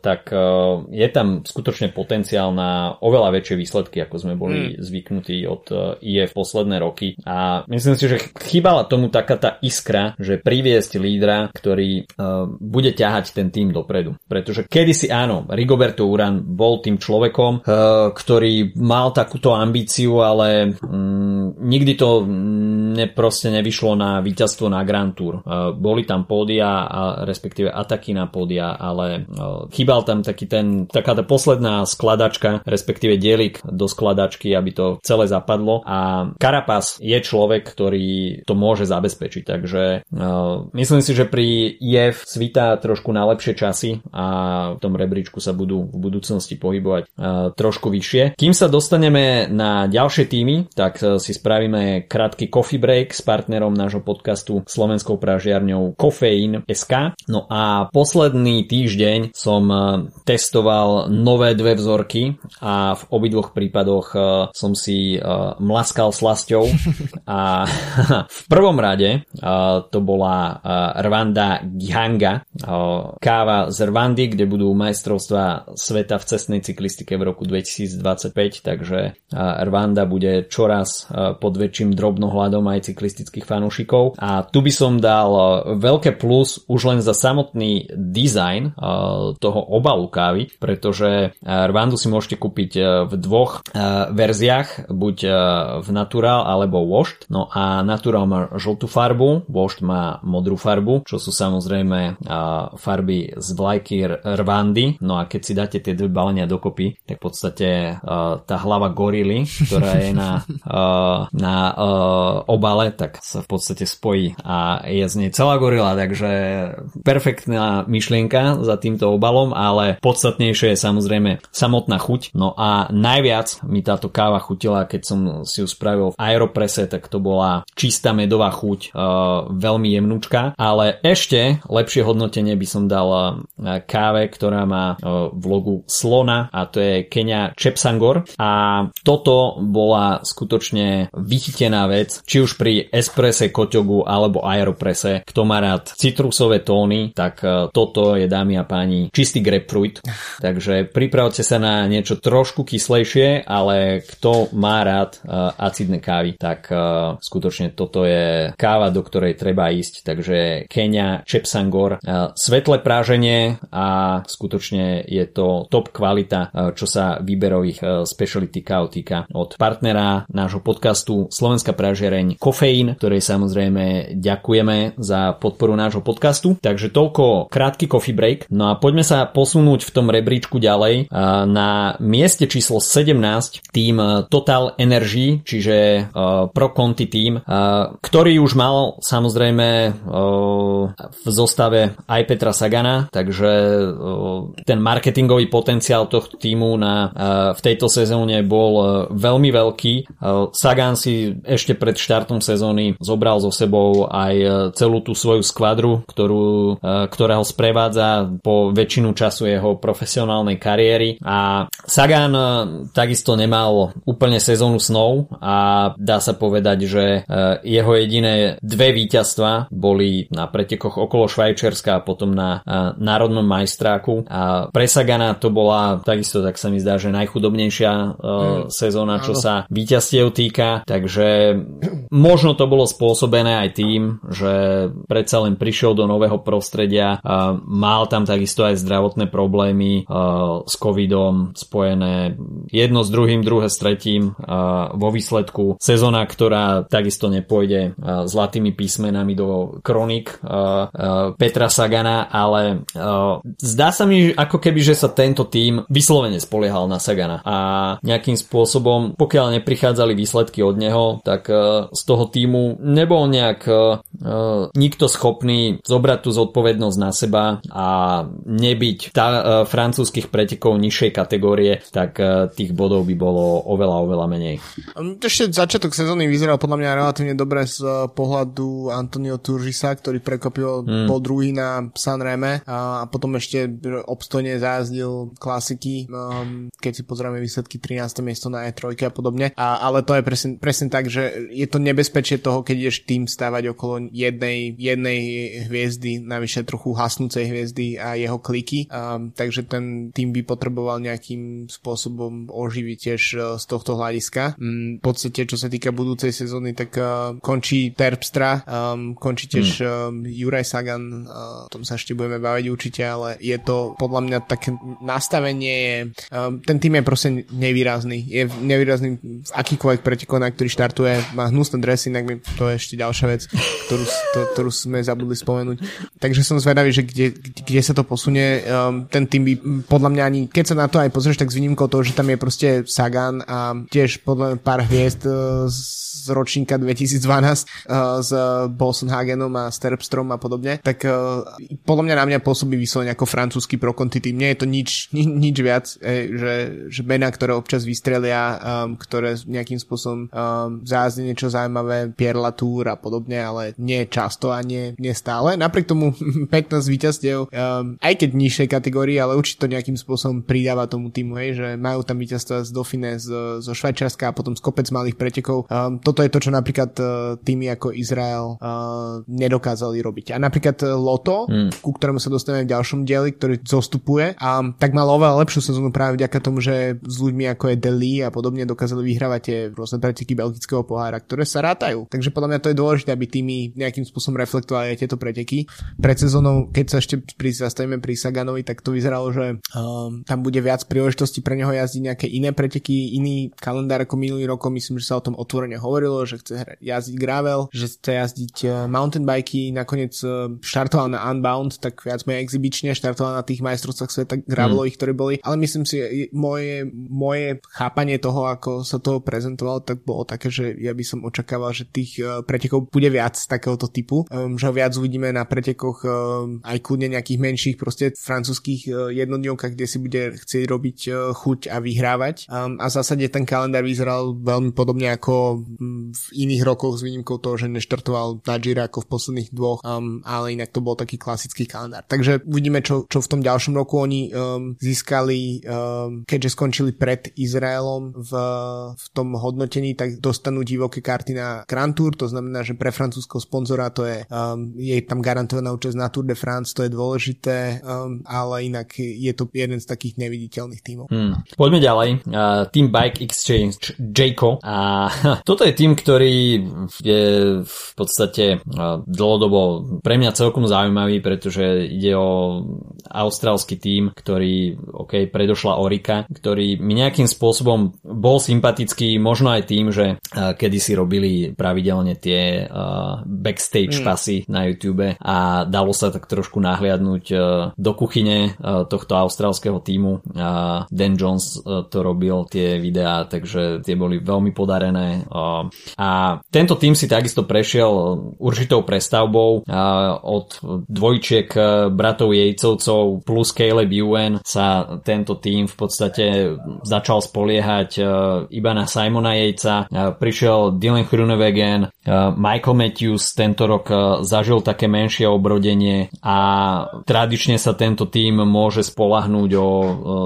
tak e, je tam skutočne potenciál na oveľa väčšie výsledky, ako sme boli hmm. zvyknutí od IF posledné roky a myslím si, že chýbala tomu taká tá iskra, že priviesť lídra, ktorý bude ťahať ten tým dopredu. Pretože kedysi áno, Rigoberto Uran bol tým človekom, ktorý mal takúto ambíciu, ale mm, nikdy to ne, proste nevyšlo na víťazstvo na Grand Tour. Uh, boli tam pódia, a respektíve ataky na pódia, ale uh, chýbal tam taký ten, taká tá posledná skladačka, respektíve dielik do skladačky, aby to celé zapadlo a Carapaz je človek, ktorý to môže zabezpečiť, takže uh, myslím si, že pri IF svítá trošku na lepšie časy a v tom rebríčku sa budú v budúcnosti pohybovať uh, trošku vyššie. Kým sa dostaneme na ďalšie týmy, tak si spravíme krátky coffee break s partnerom nášho podcastu slovenskou pražiarňou Kofeín SK. No a posledný týždeň som testoval nové dve vzorky a v obidvoch prípadoch som si e, mlaskal slasťou a v prvom rade to bola Rwanda Gihanga, káva z Rwandy, kde budú majstrovstva sveta v cestnej cyklistike v roku 2025, takže Rwanda bude čoraz pod väčším drobnohľadom aj cyklistických fanúšikov. A tu by som dal veľké plus už len za samotný dizajn toho obalu kávy, pretože Rwandu si môžete kúpiť v dvoch verziách, buď v Natural alebo Washed. No a Natural má žltú farbu, Washed má modrú farbu, čo sú samozrejme farby z vlajky Rwandy. No a keď si dáte tie dve balenia dokopy, tak v podstate tá hlava gorily, ktorá je na, na obale, tak sa v podstate spojí a je z nej celá gorila, takže perfektná myšlienka za týmto obalom, ale podstatnejšie je samozrejme samotná chuť. No a najviac mi táto káva chutila, keď som si ju spravil v Aeropresse, tak to bola čistá medová chuť, uh, veľmi jemnúčka, ale ešte lepšie hodnotenie by som dal káve, ktorá má v logu slona a to je Kenia Chepsangor a toto bola skutočne vychytená vec, či už pri espresse, koťogu alebo aeroprese. Kto má rád citrusové tóny, tak toto je dámy a páni čistý grapefruit. Takže pripravte sa na niečo trošku kyslejšie, ale kto má rád acidné kávy, tak skutočne toto je káva, do ktorej treba ísť. Takže Kenia Chepsangor, svetlé práženie a skutočne je to top kvalita, čo sa výberových speciality káv týka od partnera nášho podcastu Slovenská pražiareň Kofeín, ktorej samozrejme ďakujeme za podporu nášho podcastu. Takže toľko krátky coffee break. No a poďme sa posunúť v tom rebríčku ďalej. Na mieste číslo 17 tým Total Energy, čiže Pro Conti tým, ktorý už mal samozrejme v zostave aj Petra Sagana, takže ten marketingový potenciál tohto týmu na, v tejto sezóne bol veľmi veľký. Sagan si ešte pred štartom sezóny zobral so sebou aj celú tú svoju skvadru, ktorú, ktorého sprevádza po väčšinu času jeho profesionálnej kariéry a Sagan takisto nemal úplne sezónu snov a dá sa povedať, že jeho jediné dve víťazstva boli na pretekoch okolo Švajčiarska a potom na národnom majstráku a pre Sagana to bola takisto, tak sa mi zdá, že najchudobnejšia mm, sezóna, čo áno. sa víťazstiev týka, takže možno to bolo spôsobené aj tým, že predsa len prišiel do nového prostredia, mal tam takisto aj zdravotné problémy s covidom spojené jedno s druhým, druhé s tretím vo výsledku sezóna, ktorá takisto nepôjde zlatými písmenami do kronik Petra Sagana, ale zdá sa mi ako keby, že sa tento tým vyslovene spoliehal na Sagana. A nejakým spôsobom, pokiaľ neprichádzali výsledky od neho, tak z toho týmu nebol nejak nikto schopný zobrať tú zodpovednosť na seba a nebyť tá, francúzskych pretekov nižšej kategórie, tak tých bodov by bolo oveľa, oveľa menej. Ešte začiatok sezóny vyzeral podľa mňa relatívne dobre z pohľadu Antonio Turžisa, ktorý prekopil mm. po druhý na Sanreme a, a potom ešte obstojne zajazdil klasiky, um, keď si pozrieme výsledky 13. miesto na E3 a podobne. A, ale to je presne, presne tak, že je to nebezpečie toho, keď ideš tým stávať okolo jednej, jednej hviezdy, navyše trochu hasnúcej hviezdy a jeho kliky. Um, takže ten tým by potreboval nejakým spôsobom oživiť tiež uh, z tohto hľadiska. Um, v podstate, čo sa týka budúcej sezóny, tak uh, končí Terpstra, um, končí tiež hmm. um, Juraj Sagan, uh, o tom sa ešte budeme baviť určite, ale je to podľa mňa také nastavenie je, um, ten tým je proste nevýrazný. Je nevýrazný v akýkoľvek pretekov, na ktorý štartuje, má hnusné dresy, inak mi to je ešte ďalšia vec, ktorú, to, ktorú sme zabudli spomenúť. Takže som zvedavý, že kde, kde sa to posunie. Um, ten tým by podľa mňa ani, keď sa na to aj pozrieš, tak s výnimkou toho, že tam je proste Sagan a tiež podľa pár hviezd uh, ročníka 2012 uh, s Bolsenhagenom a Sterpstrom a podobne, tak uh, podľa mňa na mňa pôsobí vyslovene ako francúzsky pro Conti tým. Nie je to nič, ni, nič viac, eh, že, že mená, ktoré občas vystrelia, um, ktoré nejakým spôsobom um, zázne niečo zaujímavé, Pierre Latour a podobne, ale nie často a nie, nie stále. Napriek tomu 15 víťazstiev, um, aj keď nižšej kategórii, ale určite to nejakým spôsobom pridáva tomu týmu, hej, že majú tam víťazstva z Dauphine, z, zo Švajčiarska a potom z kopec malých pretekov. Um, to toto je to, čo napríklad uh, týmy ako Izrael uh, nedokázali robiť. A napríklad uh, Loto, mm. ku ktorému sa dostaneme v ďalšom dieli, ktorý zostupuje, a tak mal oveľa lepšiu sezónu práve vďaka tomu, že s ľuďmi ako je Deli a podobne dokázali vyhrávať tie rôzne preteky belgického pohára, ktoré sa rátajú. Takže podľa mňa to je dôležité, aby týmy nejakým spôsobom reflektovali aj tieto preteky. Pred sezónou, keď sa ešte pri, zastavíme pri Saganovi, tak to vyzeralo, že um, tam bude viac príležitosti pre neho jazdiť nejaké iné preteky, iný kalendár ako minulý rok. Myslím, že sa o tom otvorene hovorí hovorilo, že chce jazdiť gravel, že chce jazdiť e, mountain bikey, nakoniec e, štartoval na Unbound, tak viac menej exibične, štartoval na tých majstrovstvách sveta gravelových, mm. ktoré boli, ale myslím si, moje, moje chápanie toho, ako sa to prezentoval, tak bolo také, že ja by som očakával, že tých e, pretekov bude viac, tak takéhoto typu, že ho viac uvidíme na pretekoch aj kľudne nejakých menších proste francúzských jednodňovkách, kde si bude chcieť robiť chuť a vyhrávať. A v zásade ten kalendár vyzeral veľmi podobne ako v iných rokoch s výnimkou toho, že neštartoval na Gira ako v posledných dvoch, um, ale inak to bol taký klasický kalendár. Takže uvidíme, čo, čo v tom ďalšom roku oni um, získali, um, keďže skončili pred Izraelom v, v tom hodnotení, tak dostanú divoké karty na Grand Tour, to znamená, že pre francúzského sponzora to je, um, je tam garantovaná účasť na Tour de France, to je dôležité, um, ale inak je to jeden z takých neviditeľných tímov. Hmm. Poďme ďalej. Uh, Team Bike Exchange, Jayco. A toto je tým, ktorý je v podstate dlhodobo pre mňa celkom zaujímavý, pretože ide o austrálsky tím, ktorý, ok, predošla Orika, ktorý mi nejakým spôsobom bol sympatický, možno aj tým, že uh, kedysi robili pravidelne tie backstage mm. pasy na YouTube a dalo sa tak trošku nahliadnúť do kuchyne tohto austrálskeho týmu. Dan Jones uh, to robil tie videá, takže tie boli veľmi podarené. A tento tým si takisto prešiel určitou prestavbou od dvojčiek uh, bratov Jejcovcov plus Caleb Ewan sa tento tým v podstate začal spoliehať uh, iba na Simona Jejca. Uh, prišiel Dylan Hrunewegen, Michael Matthews tento rok zažil také menšie obrodenie a tradične sa tento tým môže spolahnúť o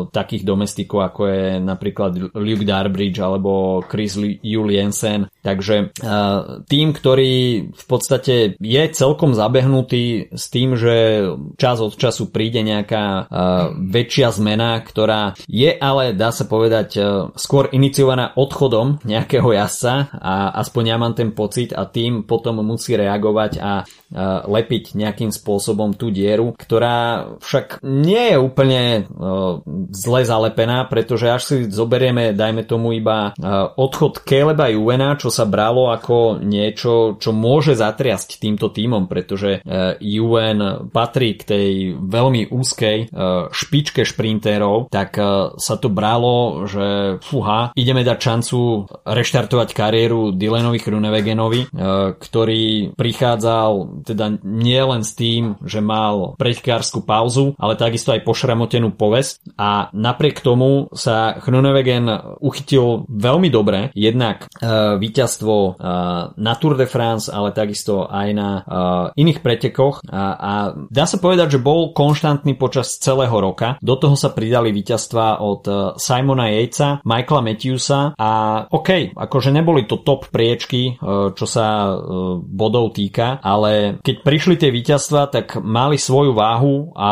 takých domestikov ako je napríklad Luke Darbridge alebo Chris Juliensen. Takže uh, tým, ktorý v podstate je celkom zabehnutý s tým, že čas od času príde nejaká uh, väčšia zmena, ktorá je ale, dá sa povedať, uh, skôr iniciovaná odchodom nejakého jazdca a aspoň ja mám ten pocit a tým potom musí reagovať a lepiť nejakým spôsobom tú dieru, ktorá však nie je úplne zle zalepená, pretože až si zoberieme, dajme tomu iba odchod Caleba Juvena, čo sa bralo ako niečo, čo môže zatriasť týmto týmom, pretože uh, UN patrí k tej veľmi úzkej uh, špičke šprintérov, tak uh, sa to bralo, že fuha, ideme dať šancu reštartovať kariéru Dylanovi Chrunewegenovi, uh, ktorý prichádzal teda nie len s tým, že mal preťkárskú pauzu, ale takisto aj pošramotenú povesť. A napriek tomu sa Chrunewegen uchytil veľmi dobre, jednak uh, víťazstvo uh, na Tour de France, ale takisto aj na uh, iných pretekoch a, dá sa povedať, že bol konštantný počas celého roka. Do toho sa pridali víťazstva od uh, Simona Yatesa, Michaela Matthewsa a OK, akože neboli to top priečky, čo sa bodov týka, ale keď prišli tie víťazstva, tak mali svoju váhu a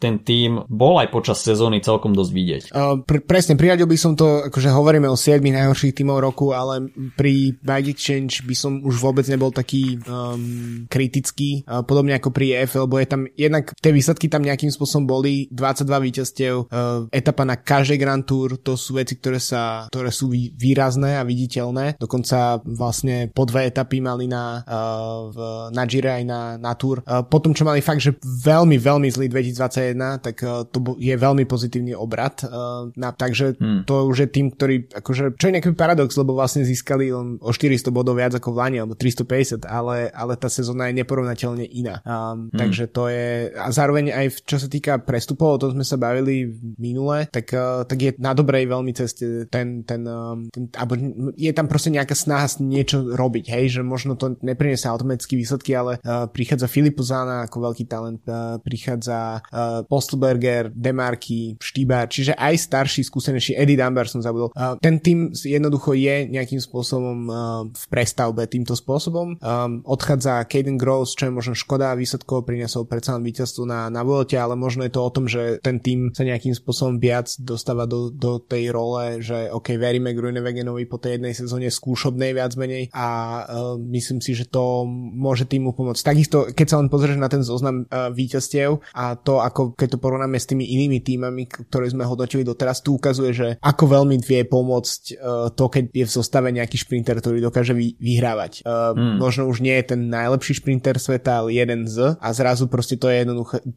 ten tým bol aj počas sezóny celkom dosť vidieť. Uh, pr- presne, priradil by som to, akože hovoríme o 7 najhorších tímov roku, ale pri Bike Exchange by som už vôbec nebol taký um, kritický, uh, podobne ako pri EFL, lebo je tam jednak tie výsledky tam nejakým spôsobom boli, 22 víťazstiev, uh, etapa na každej Grand Tour, to sú veci, ktoré, sa, ktoré sú výrazné a viditeľné, dokonca vlastne po dve etapy mali na, uh, v, na Gire aj na, na Tour. Uh, potom, čo mali fakt, že veľmi, veľmi zlý 2021, tak uh, to je veľmi pozitívny obrad, uh, na, takže hmm. to už je tým, ktorý, akože, čo je nejaký paradox, lebo vlastne získali len o 400 bodov viac ako v Lani, alebo 350, ale, ale tá sezóna je neporovnateľne iná. Um, hmm. Takže to je, a zároveň aj čo sa týka prestupov, o tom sme sa bavili minule, tak, uh, tak je na dobrej veľmi ceste ten, ten, um, ten alebo je tam proste nejaká snaha niečo robiť, hej, že možno to nepriniesie automaticky výsledky, ale uh, prichádza Filipu Zana ako veľký talent, uh, prichádza uh, Postelberger, Demarky, Štýbar, čiže aj starší, skúsenejší Eddie Dunbar som zabudol. Uh, ten tým jednoducho je nejakým spôsobom uh, v prestavbe týmto spôsobom. Um, odchádza Caden Gross, čo je možno škoda výsledkov, priniesol predsa len víťazstvo na, na Vuelte, ale možno je to o tom, že ten tým sa nejakým spôsobom viac dostáva do, do tej role, že OK, veríme Grunewegenovi po tej jednej sezóne skúšobnej viac menej a uh, myslím si, že to môže týmu pomôcť. Takisto, keď sa len pozrieš na ten zoznam uh, víťazstiev a to, ako keď to porovnáme s tými inými týmami, ktoré sme hodnotili doteraz, tu ukazuje, že ako veľmi vie pomôcť uh, to, keď je v zostave nejaký šprinter, ktorý dokáže vy, vyhrávať. Uh, hmm. Možno už nie je ten najlepší šprinter sveta, ale jeden z a zrazu proste to je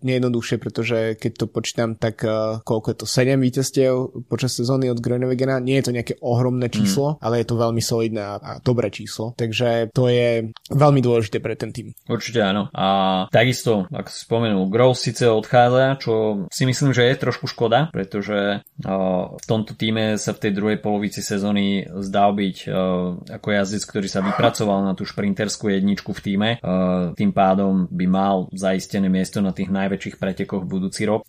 jednoduchšie, pretože keď to počítam, tak uh, koľko je to 7 víťazstiev počas sezóny od Verstappena. Nie je to nejaké ohromné mm. číslo, mm. ale je to veľmi solidné a, a dobré číslo. Takže to je veľmi dôležité pre ten tým. Určite áno. A takisto, ako si spomenul, Gross síce odchádza, čo si myslím, že je trošku škoda, pretože v tomto týme sa v tej druhej polovici sezóny zdal byť ako jazdec, ktorý sa vypracoval na tú šprinterskú jedničku v týme. Tým pádom by mal zaistené miesto na tých najväčších pretekoch budúci rok.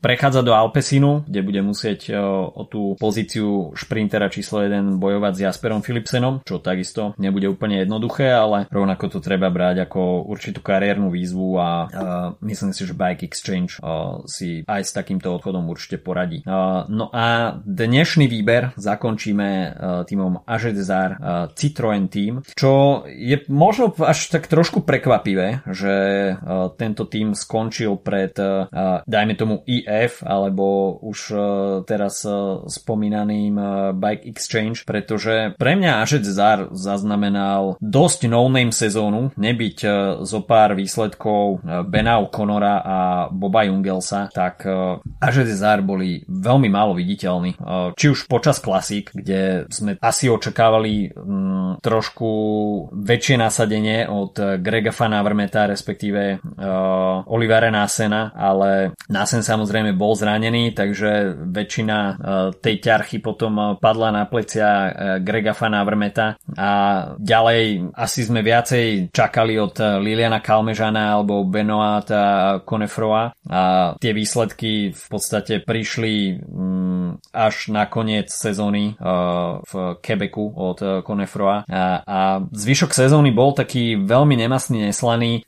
Prechádza do Alpesinu, kde bude musieť o tú pozíciu šprintera číslo 1 bojovať s Jasperom Philipsenom, čo takisto nebude úplne jednoduché, ale rovnako to treba brať ako určitú kariérnu výzvu a myslím si, že Bike Exchange si aj s takýmto odchodom určite poradí. No a dnešný výber zakončíme týmom Ažedzar Citroen Team, čo je možno až tak trošku prekvapivé, že tento tým skončil pred dajme tomu IF alebo už teraz spomínaným Bike Exchange, pretože pre mňa Ažedzar zaznamenal dosť no-name sezónu, nebyť zo pár výsledkov Bena O'Connora a Boba Jungelsa, tak Ažedzar boli veľmi málo viditeľní. Či už počas klasík, kde sme asi očakávali mm, trošku väčšie nasadenie od Grega Van Avermeta, respektíve uh, Olivera Nasena, ale Nasen samozrejme bol zranený, takže väčšina uh, tej ťarchy potom padla na plecia uh, Grega Van Avermeta a ďalej asi sme viacej čakali od Liliana Kalmežana alebo Benoata Konefroa. A tie výsledky v podstate prišli um, až na koniec sezóny uh, v Quebecu od Konefroa. A, a zvyšok sezóny bol taký veľmi nemastný, neslaný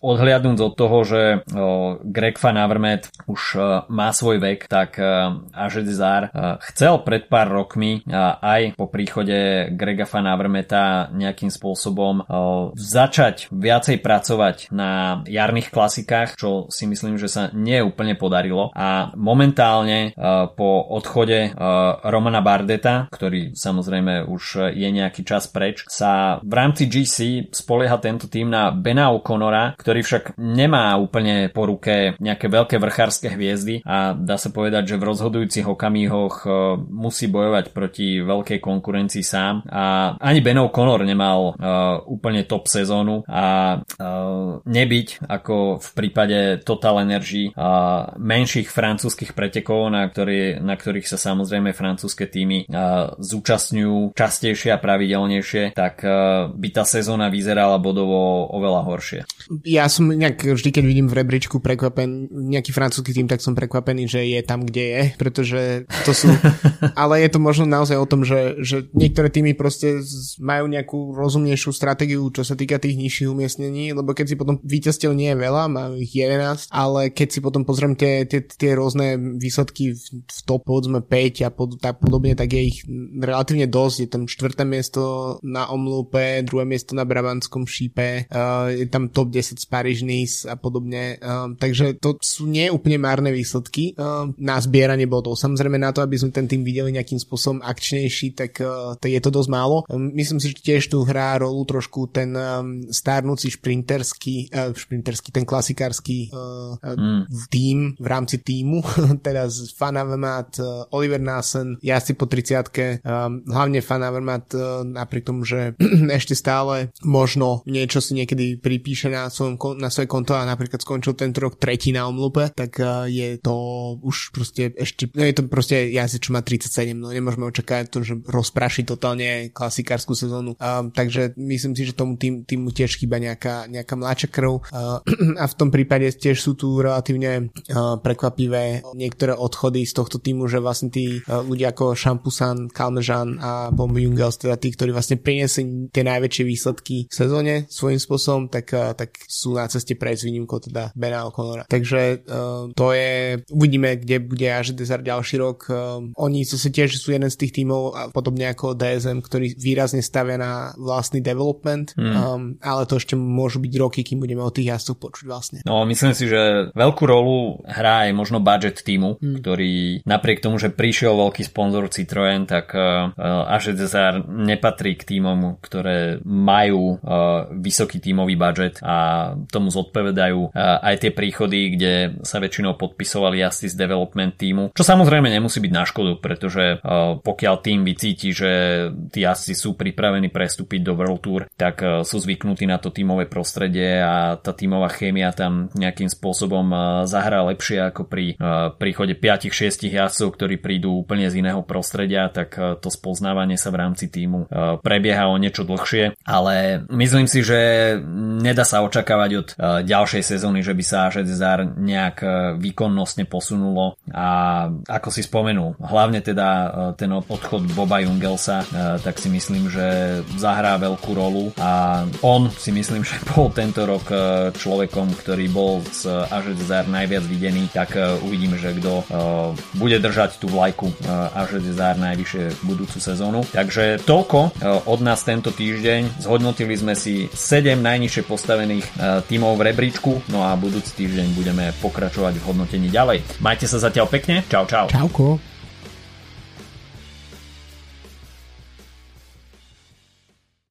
odhliadnúť od toho, že Greg Van Avermaet už uh, má svoj vek, tak uh, Ažedzar uh, chcel pred pár rokmi aj po príchode Grega Van Avermaeta nejakým spôsobom začať viacej pracovať na jarných klasikách, čo si myslím, že sa nie úplne podarilo. A momentálne po odchode Romana Bardeta, ktorý samozrejme už je nejaký čas preč, sa v rámci GC spolieha tento tým na Bena O'Connora, ktorý však nemá úplne po ruke nejaké veľké vrchárske hviezdy a dá sa povedať, že v rozhodujúcich okamihoch uh, musí bojovať proti veľkej konkurencii sám a ani Ben O'Connor nemal uh, úplne top sezónu a uh, nebyť ako v prípade Total Energy uh, menších francúzskych pretekov, na, ktorý, na ktorých sa samozrejme francúzske týmy zúčastňujú častejšie a pravidelnejšie, tak by tá sezóna vyzerala bodovo oveľa horšie. Ja som nejak vždy, keď vidím v rebríčku prekvapen, nejaký francúzsky tým, tak som prekvapený, že je tam, kde je, pretože to sú... ale je to možno naozaj o tom, že, že niektoré týmy proste majú nejakú rozumnejšiu stratégiu, čo sa týka tých nižších umiestnení, lebo keď si potom víťazstiev nie je veľa, má ich 11, ale keď si potom pozriem tie, tie, tie rôzne výsledky v, v top, povedzme 5 a pod, tak podobne, tak je ich relatívne dosť. Je tam štvrté miesto na Omlupe, druhé miesto na Brabantskom šípe, uh, je tam top 10 z Nice a podobne. Uh, takže to sú nie úplne márne výsledky uh, na zbieranie bodov. Samozrejme na to, aby sme ten tým videli nejakým spôsobom akčnejší, tak uh, to je to dosť málo. Um, myslím si, že tiež tu hrá rolu trošku ten um, stárnúci šprinterský, uh, šprinterský, ten klasikársky uh, mm. tým v rámci týmu, teda z Fanavemat, uh, Oliver Nassen, ja si po 30 um, hlavne Fanavemat uh, napriek tomu, že ešte stále možno niečo si niekedy pripíše na, svojom, na svoje konto a napríklad skončil tento rok tretí na omlupe, tak uh, je to už proste ešte, no je to proste jazdec, čo má 37, no nemôžeme očakávať to, že rozpraší totálne klasikárskú sezónu. Uh, takže myslím si, že tomu tým, týmu tiež chýba nejaká, nejaká mladšia krv uh, a v tom prípade tiež sú tu relatívne uh, prekvapivé niektoré odchody z tohto týmu, že vlastne tí uh, ľudia ako Šampusan, Kalmežan a Bomb Jungels, teda tí, ktorí vlastne priniesli tie najväčšie výsledky v sezóne svojím spôsobom, tak, uh, tak sú na ceste prejsť výnimkou teda Bena O'Connora. Takže uh, to je, uvidíme, kde bude až Desert ďalší rok. Uh, oni sa tiež sú jeden z tých tímov, podobne ako DSM, ktorí výrazne stavia na vlastný development, hmm. um, ale to ešte môžu byť roky, kým budeme o tých jazdcoch počuť vlastne. No, myslím si, že veľkú rolu hrá aj možno budget týmu, hmm. ktorý napriek tomu, že prišiel veľký sponzor Citroën, tak Ažet Zar nepatrí k týmom, ktoré majú vysoký tímový budget a tomu zodpovedajú aj tie príchody, kde sa väčšinou podpisovali asi z development týmu, čo samozrejme nemusí byť na škodu, pretože pokiaľ tým vycíti, že tí asi sú pripravení prestúpiť do World Tour, tak sú zvyknutí na to tímové prostredie a tá tímová chémia tam nejakým spôsobom zahrá lepšie ako pri príchode 5-6 jazdcov, ktorí prídu úplne z iného prostredia, tak to spoznávanie sa v rámci týmu prebieha o niečo dlhšie, ale myslím si, že nedá sa očakávať od ďalšej sezóny, že by sa Žedzar nejak výkonnostne posunulo a ako si spomenul, hlavne teda ten odchod Boba Jungelsa, tak si myslím, že zahrá veľkú rolu a on si myslím, že bol tento rok človekom, ktorý bol z Ažedzar najviac videný, tak uvidíme, že kto bude držať tú vlajku Ažedzar najvyššie budúcu sezónu. Takže toľko od nás tento týždeň. Zhodnotili sme si 7 najnižšie postavených tímov v rebríčku, no a budúci týždeň budeme pokračovať v hodnotení ďalej. Majte sa zatiaľ pekne, čau čau. Čauko.